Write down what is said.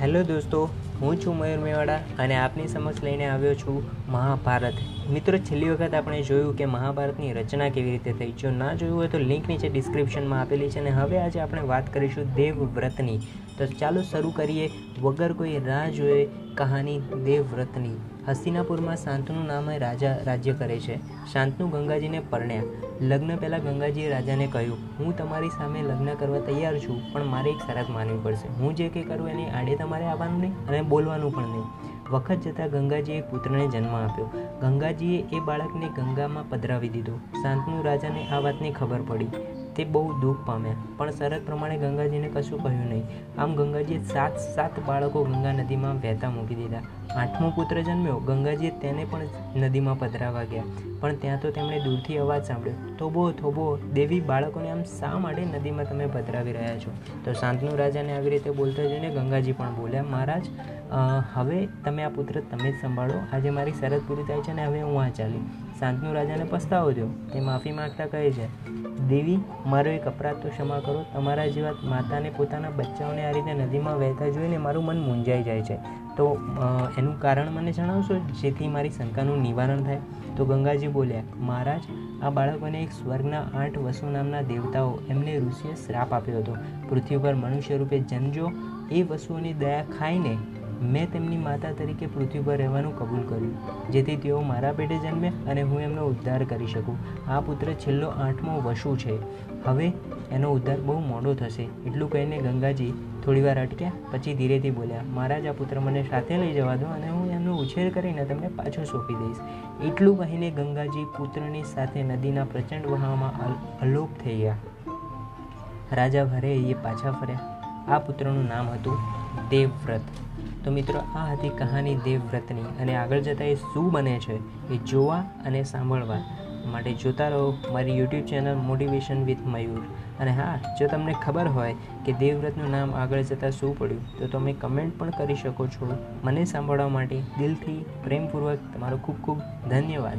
Hello દોસ્તો હું છું મયુર મેવાડા અને આપની સમક્ષ લઈને આવ્યો છું મહાભારત. મિત્રો, છેલ્લી વખત આપણે જોયું કે મહાભારતની રચના કેવી રીતે થઈ. જો ના જોયું હોય તો લિંક નીચે ડિસ્ક્રિપ્શનમાં આપેલી છે અને હવે આજે આપણે વાત કરીશું દેવવ્રતની. તો ચાલો શરૂ કરીએ. વગર કોઈ રાહ જોએ કહાની દેવવ્રતની. હસ્તિનાપુરમાં શાંતનું નામે રાજા રાજ્ય કરે છે. શાંતનુ ગંગાજીને પરણ્યા. લગ્ન પહેલાં ગંગાજીએ રાજાને કહ્યું, હું તમારી સામે લગ્ન કરવા તૈયાર છું, પણ મારે એક શરત માનવી પડશે. હું જે કંઈ કરું એની આડે તમારે આવવાનું નહીં. અને બોલવાનું પણ નહીં. વખત જતાં ગંગાજીએ પુત્રને જન્મ આપ્યો. ગંગાજીએ એ બાળકને ગંગામાં પધરાવી દીધો. શાંતનુ રાજાને આ વાતની ખબર પડી. તે બહુ દુઃખ પામ્યા. પણ શરત પ્રમાણે ગંગાજીને કશું કહ્યું નહીં. આમ ગંગાજીએ સાત સાત બાળકો ગંગા નદીમાં વહેતા મૂકી દીધા. આઠમો પુત્ર જન્મ્યો. ગંગાજીએ તેને પણ નદીમાં પધરાવા ગયા. પણ ત્યાં તો તેમણે દૂરથી અવાજ સાંભળ્યો. થોબો થોબો દેવી, બાળકોને આમ શા માટે નદીમાં તમે પધરાવી રહ્યા છો? તો શાંતનુ રાજાને આવી રીતે બોલતા જોઈને ગંગાજી પણ બોલ્યા, મહારાજ હવે તમે આ પુત્ર તમે જ સંભાળો. આજે મારી શરત પૂરી થાય છે અને હવે હું આ ચાલી. શાંતનુ રાજાને પસ્તાવો થયો. તે માફી માગતા કહે છે, દેવી, મારો એક અપરાધ તો ક્ષમા કરો. તમારા જેવા માતાને પોતાના બચ્ચાઓને આ રીતે નદીમાં વહેતા જોઈને મારું મન મૂંઝાઈ જાય છે. તો એનું કારણ મને જણાવશો? જેથી મારી શંકાનું નિવારણ થાય. તો ગંગાજી બોલ્યા, મહારાજ, આ બાળકોને એક સ્વર્ગના આઠ વસુ નામના દેવતાઓ એમને ઋષિએ શ્રાપ આપ્યો હતો. પૃથ્વી પર મનુષ્ય રૂપે જન્મજો એ વસુઓની દયા ખાઈને મેં તેમની માતા તરીકે પૃથ્વી પર રહેવાનું કબૂલ કર્યું, જેથી તેઓ મારા પેટે જન્મે અને હું એમનો ઉદ્ધાર કરી શકું. આ પુત્ર છેલ્લો આઠમો વસુ છે. હવે એનો ઉદ્ધાર બહુ મોડો થશે, એટલું કહીને ગંગાજી થોડીવાર અટક્યા, પછી ધીરેથી બોલ્યા, મહારાજ, આ પુત્ર મને સાથે લઈ જવા દો અને હું એમનો ઉછેર કરીને તમને પાછો સોંપી દઈશ. એટલું કહીને ગંગાજી પુત્રની સાથે નદીના પ્રચંડ વહાવમાં અલોપ થઈ ગયા. રાજા ભરે એ પાછા ફર્યા. આ પુત્રનું નામ હતું દેવવ્રત. તો મિત્રો, આ હતી કહાની દેવવ્રતની અને આગળ જતાં એ શું બને છે એ જોવા અને સાંભળવા માટે જોતા રહો મારી YouTube channel motivation with Mayur અને હા, જો તમને ખબર હોય કે દેવવ્રતનું નામ આગળ જતાં શું પડ્યું, તો તમે કમેન્ટ પણ કરી શકો છો. મને સાંભળવા માટે દિલથી, પ્રેમપૂર્વક તમારો ખૂબ ખૂબ ધન્યવાદ.